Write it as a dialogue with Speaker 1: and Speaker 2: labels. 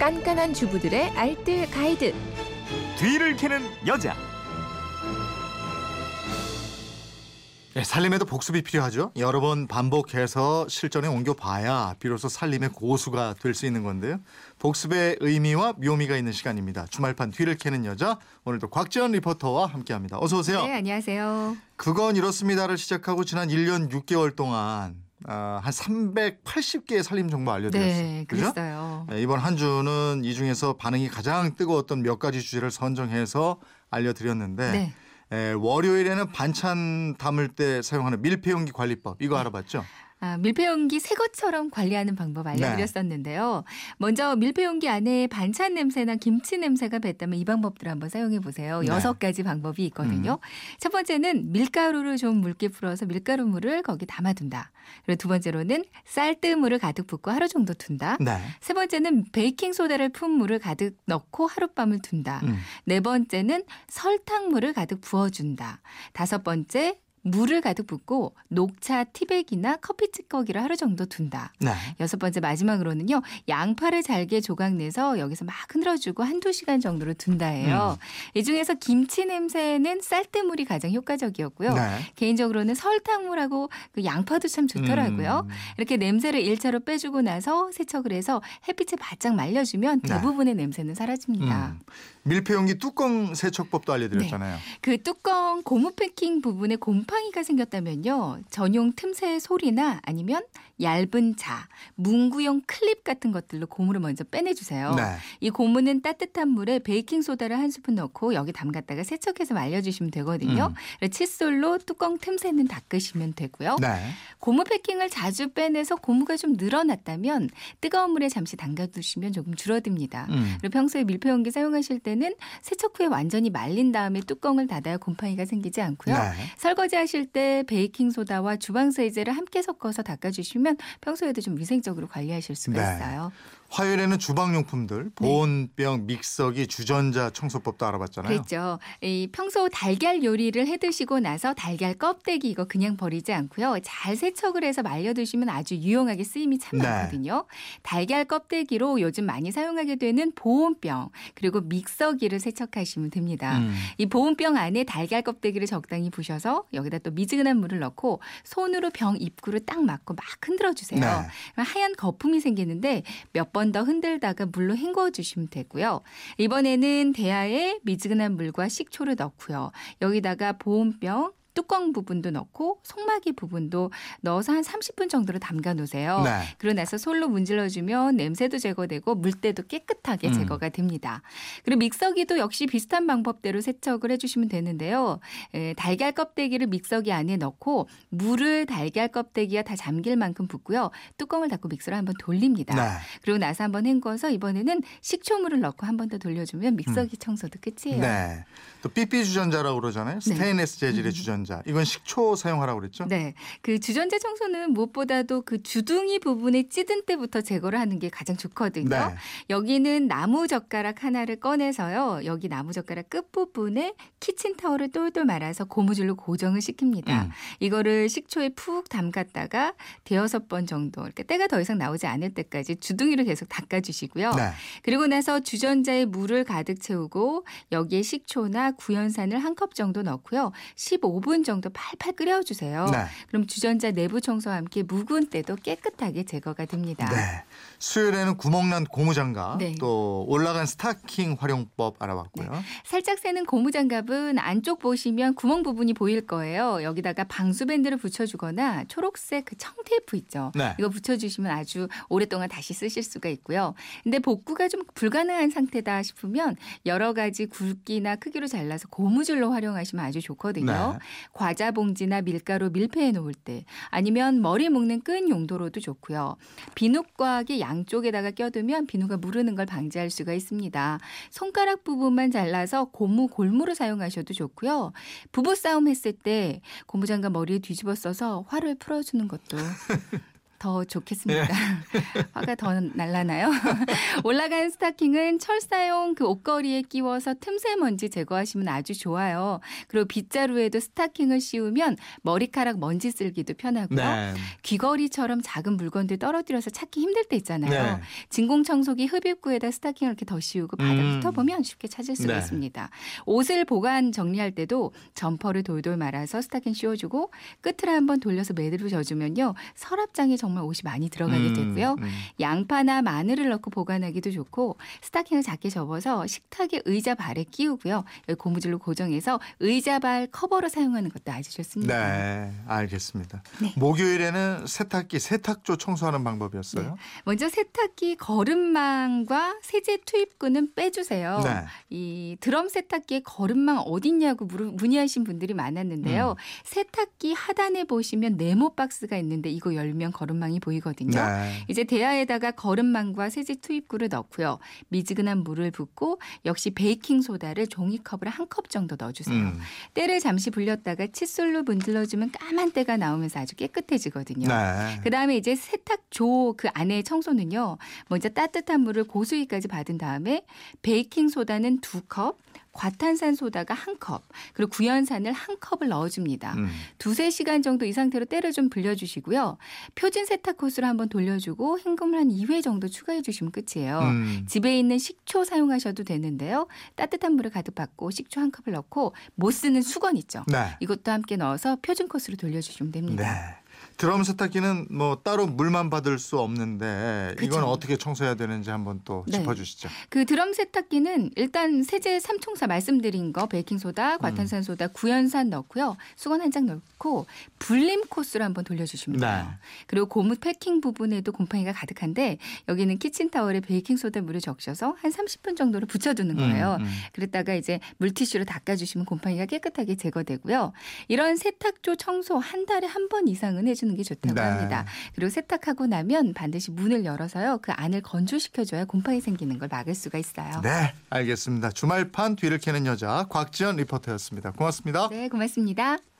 Speaker 1: 깐깐한 주부들의 알뜰 가이드.
Speaker 2: 뒤를 캐는 여자.
Speaker 3: 예, 살림에도 복습이 필요하죠. 여러 번 반복해서 실전에 옮겨봐야 비로소 살림의 고수가 될 수 있는 건데요. 복습의 의미와 묘미가 있는 시간입니다. 주말판 뒤를 캐는 여자 오늘도 곽지연 리포터와 함께합니다. 어서 오세요.
Speaker 4: 네, 안녕하세요.
Speaker 3: 그건 이렇습니다를 시작하고 지난 1년 6개월 동안 아, 한 380개의 살림 정보 알려드렸어요.
Speaker 4: 네? 그랬어요.
Speaker 3: 네, 이번 한 주는 이 중에서 반응이 가장 뜨거웠던 몇 가지 주제를 선정해서 알려드렸는데
Speaker 4: 네.
Speaker 3: 에, 월요일에는 반찬 담을 때 사용하는 밀폐용기 관리법 이거 알아봤죠?
Speaker 4: 아, 밀폐용기 새 것처럼 관리하는 방법
Speaker 3: 네.
Speaker 4: 알려드렸었는데요. 먼저 밀폐용기 안에 반찬 냄새나 김치 냄새가 뱄다면 이 방법들 을 한번 사용해 보세요.
Speaker 3: 네.
Speaker 4: 여섯 가지 방법이 있거든요. 첫 번째는 밀가루를 좀 묽게 풀어서 밀가루 물을 거기 담아둔다. 그리고 두 번째로는 쌀뜨물을 가득 붓고 하루 정도 둔다.
Speaker 3: 네.
Speaker 4: 세 번째는 베이킹 소다를 푼 물을 가득 넣고 하룻밤을 둔다.
Speaker 3: 음.
Speaker 4: 네 번째는 설탕물을 가득 부어준다. 다섯 번째 물을 가득 붓고 녹차 티백이나 커피 찌꺼기를 하루 정도 둔다.
Speaker 3: 네.
Speaker 4: 여섯 번째 마지막으로는요. 양파를 잘게 조각 내서 여기서 막 흔들어주고 한두 시간 정도를 둔다예요.
Speaker 3: 음.
Speaker 4: 이 중에서 김치 냄새는 쌀뜨물이 가장 효과적이었고요.
Speaker 3: 네.
Speaker 4: 개인적으로는 설탕물하고 그 양파도 참 좋더라고요.
Speaker 3: 음.
Speaker 4: 이렇게 냄새를 일차로 빼주고 나서 세척을 해서 햇빛에 바짝 말려주면
Speaker 3: 네.
Speaker 4: 대부분의 냄새는 사라집니다.
Speaker 3: 음. 밀폐용기 뚜껑 세척법도 알려드렸잖아요.
Speaker 4: 그 뚜껑 고무 패킹 부분에 곰 팡이가 생겼다면요. 전용 틈새 솔이나 아니면 얇은 자, 문구용 클립 같은 것들로 고무를 먼저 빼내주세요.
Speaker 3: 네.
Speaker 4: 이 고무는 따뜻한 물에 베이킹 소다를 한 스푼 넣고 여기 담갔다가 세척해서 말려주시면 되거든요.
Speaker 3: 음.
Speaker 4: 칫솔로 뚜껑 틈새는 닦으시면 되고요.
Speaker 3: 네.
Speaker 4: 고무 패킹을 자주 빼내서 고무가 좀 늘어났다면 뜨거운 물에 잠시 담가두시면 조금 줄어듭니다.
Speaker 3: 음.
Speaker 4: 그리고 평소에 밀폐용기 사용하실 때는 세척 후에 완전히 말린 다음에 뚜껑을 닫아야 곰팡이가 생기지 않고요.
Speaker 3: 네.
Speaker 4: 설거지 하실 때 베이킹 소다와 주방 세제를 함께 섞어서 닦아주시면 평소에도 좀 위생적으로 관리하실 수가
Speaker 3: 네.
Speaker 4: 있어요.
Speaker 3: 화요일에는 주방용품들, 보온병, 믹서기, 주전자 청소법도 알아봤잖아요.
Speaker 4: 그렇죠. 이 평소 달걀 요리를 해 드시고 나서 달걀 껍데기 이거 그냥 버리지 않고요. 잘 세척을 해서 말려 두시면 아주 유용하게 쓰임이 참
Speaker 3: 네.
Speaker 4: 많거든요. 달걀 껍데기로 요즘 많이 사용하게 되는 보온병 그리고 믹서기를 세척하시면 됩니다.
Speaker 3: 음.
Speaker 4: 이 보온병 안에 달걀 껍데기를 적당히 부셔서 여기 다 또 미지근한 물을 넣고 손으로 병 입구를 딱 막고 막 흔들어 주세요.
Speaker 3: 네.
Speaker 4: 하얀 거품이 생기는데 몇 번 더 흔들다가 물로 헹궈 주시면 되고요. 이번에는 대야에 미지근한 물과 식초를 넣고요. 여기다가 보온병 뚜껑 부분도 넣고 속마기 부분도 넣어서 한 30분 정도를 담가 놓으세요.
Speaker 3: 네.
Speaker 4: 그러고 나서 솔로 문질러 주면 냄새도 제거되고 물때도 깨끗하게
Speaker 3: 음.
Speaker 4: 제거가 됩니다. 그리고 믹서기도 역시 비슷한 방법대로 세척을 해 주시면 되는데요. 에, 달걀 껍데기를 믹서기 안에 넣고 물을 달걀 껍데기가 다 잠길 만큼 붓고요. 뚜껑을 닫고 믹서를 한번 돌립니다.
Speaker 3: 네.
Speaker 4: 그리고 나서 한번 헹궈서 이번에는 식초물을 넣고 한 번 더 돌려주면 믹서기 청소도 끝이에요.
Speaker 3: 음. 네. 또 삐삐 주전자라고 그러잖아요.
Speaker 4: 네.
Speaker 3: 스테인레스 재질의 주전자. 이건 식초 사용하라고 그랬죠?
Speaker 4: 네. 그 주전자 청소는 무엇보다도 그 주둥이 부분에 찌든 때부터 제거를 하는 게 가장 좋거든요.
Speaker 3: 네.
Speaker 4: 여기는 나무 젓가락 하나를 꺼내서요. 여기 나무 젓가락 끝 부분에 키친타올을 똘똘 말아서 고무줄로 고정을 시킵니다.
Speaker 3: 음.
Speaker 4: 이거를 식초에 푹 담갔다가 대여섯 번 정도 이렇게 때가 더 이상 나오지 않을 때까지 주둥이를 계속 닦아주시고요.
Speaker 3: 네.
Speaker 4: 그리고 나서 주전자에 물을 가득 채우고 여기에 식초나 구연산을 한 컵 정도 넣고요. 15분 정도 팔팔 끓여주세요.
Speaker 3: 네.
Speaker 4: 그럼 주전자 내부 청소와 함께 묵은 때도 깨끗하게 제거가 됩니다.
Speaker 3: 네. 수요일에는 구멍난 고무장갑,
Speaker 4: 네.
Speaker 3: 또 올라간 스타킹 활용법 알아봤고요.
Speaker 4: 살짝 새는 고무장갑은 안쪽 보시면 구멍 부분이 보일 거예요. 여기다가 방수밴드를 붙여주거나 초록색 그 청테이프 있죠.
Speaker 3: 네.
Speaker 4: 이거 붙여주시면 아주 오랫동안 다시 쓰실 수가 있고요. 근데 복구가 좀 불가능한 상태다 싶으면 여러 가지 굵기나 크기로 잘라서 고무줄로 활용하시면 아주 좋거든요.
Speaker 3: 네.
Speaker 4: 과자 봉지나 밀가루 밀폐해 놓을 때 아니면 머리 묶는 끈 용도로도 좋고요. 비누과하게 양쪽에다가 껴두면 비누가 무르는 걸 방지할 수가 있습니다. 손가락 부분만 잘라서 고무 골무로 사용하셔도 좋고요. 부부 싸움 했을 때 고무장갑 머리에 뒤집어 써서 화를 풀어주는 것도 더 좋겠습니까? 화가 더 날라나요? 올라간 스타킹은 철사용 그 옷걸이에 끼워서 틈새 먼지 제거하시면 아주 좋아요. 그리고 빗자루에도 스타킹을 씌우면 머리카락 먼지 쓸기도 편하고요.
Speaker 3: 네.
Speaker 4: 귀걸이처럼 작은 물건들 떨어뜨려서 찾기 힘들 때 있잖아요.
Speaker 3: 네.
Speaker 4: 진공청소기 흡입구에다 스타킹을 이렇게 더 씌우고 바닥에
Speaker 3: 음.
Speaker 4: 훑어보면 쉽게 찾을 수가
Speaker 3: 네.
Speaker 4: 있습니다. 옷을 보관 정리할 때도 점퍼를 돌돌 말아서 스타킹 씌워주고 끝을 한번 돌려서 매듭을 져주면요. 서랍장에 정말 옷이 많이 들어가게
Speaker 3: 음,
Speaker 4: 되고요.
Speaker 3: 음.
Speaker 4: 양파나 마늘을 넣고 보관하기도 좋고 스타킹을 작게 접어서 식탁에 의자 발에 끼우고요. 고무줄로 고정해서 의자 발 커버로 사용하는 것도 아주 좋습니다.
Speaker 3: 네, 알겠습니다.
Speaker 4: 네.
Speaker 3: 목요일에는 세탁기, 세탁조 청소하는 방법이었어요.
Speaker 4: 먼저 세탁기 거름망과 세제 투입구는 빼주세요.
Speaker 3: 네.
Speaker 4: 이 드럼 세탁기에 거름망 어딨냐고 문의하신 분들이 많았는데요.
Speaker 3: 음.
Speaker 4: 세탁기 하단에 보시면 네모 박스가 있는데 이거 열면 거름 망이 보이거든요.
Speaker 3: 네.
Speaker 4: 이제 대야에다가 거름망과 세제 투입구를 넣고요. 미지근한 물을 붓고 역시 베이킹 소다를 종이컵을 한컵 정도 넣어주세요.
Speaker 3: 음.
Speaker 4: 때를 잠시 불렸다가 칫솔로 문질러주면 까만 때가 나오면서 아주 깨끗해지거든요.
Speaker 3: 네.
Speaker 4: 그 다음에 이제 세탁조 그 안에 청소는요. 먼저 따뜻한 물을 고수위까지 받은 다음에 베이킹 소다는 두 컵, 과탄산 소다가 한 컵, 그리고 구연산을 한 컵을 넣어줍니다.
Speaker 3: 음.
Speaker 4: 두세 시간 정도 이 상태로 때를 좀 불려주시고요. 표준 세탁 호스로 한번 돌려주고 헹굼을 한 2회 정도 추가해 주시면 끝이에요.
Speaker 3: 음.
Speaker 4: 집에 있는 식초 사용하셔도 되는데요. 따뜻한 물을 가득 받고 식초 한 컵을 넣고 못 쓰는 수건 있죠.
Speaker 3: 네.
Speaker 4: 이것도 함께 넣어서 표준 코스로 돌려주시면 됩니다.
Speaker 3: 네. 드럼 세탁기는 뭐 따로 물만 받을 수 없는데 이건
Speaker 4: 그쵸.
Speaker 3: 어떻게 청소해야 되는지 한번 또
Speaker 4: 네.
Speaker 3: 짚어주시죠.
Speaker 4: 그 드럼 세탁기는 일단 세제 삼총사 말씀드린 거 베이킹소다, 과탄산소다, 구연산 넣고요. 수건 한 장 넣고 불림 코스로 한번 돌려주시면 돼요.
Speaker 3: 네.
Speaker 4: 그리고 고무 패킹 부분에도 곰팡이가 가득한데 여기는 키친타월에 베이킹소다 물을 적셔서 한 30분 정도를 붙여두는 거예요.
Speaker 3: 음, 음.
Speaker 4: 그랬다가 이제 물티슈로 닦아주시면 곰팡이가 깨끗하게 제거되고요. 이런 세탁조 청소 한 달에 한 번 이상은 해주 는 게 좋다고
Speaker 3: 네.
Speaker 4: 합니다. 그리고 세탁하고 나면 반드시 문을 열어서요. 그 안을 건조시켜줘야 곰팡이 생기는 걸 막을 수가 있어요.
Speaker 3: 네, 알겠습니다. 주말판 뒤를 캐는 여자 곽지연 리포터였습니다. 고맙습니다.
Speaker 4: 네, 고맙습니다.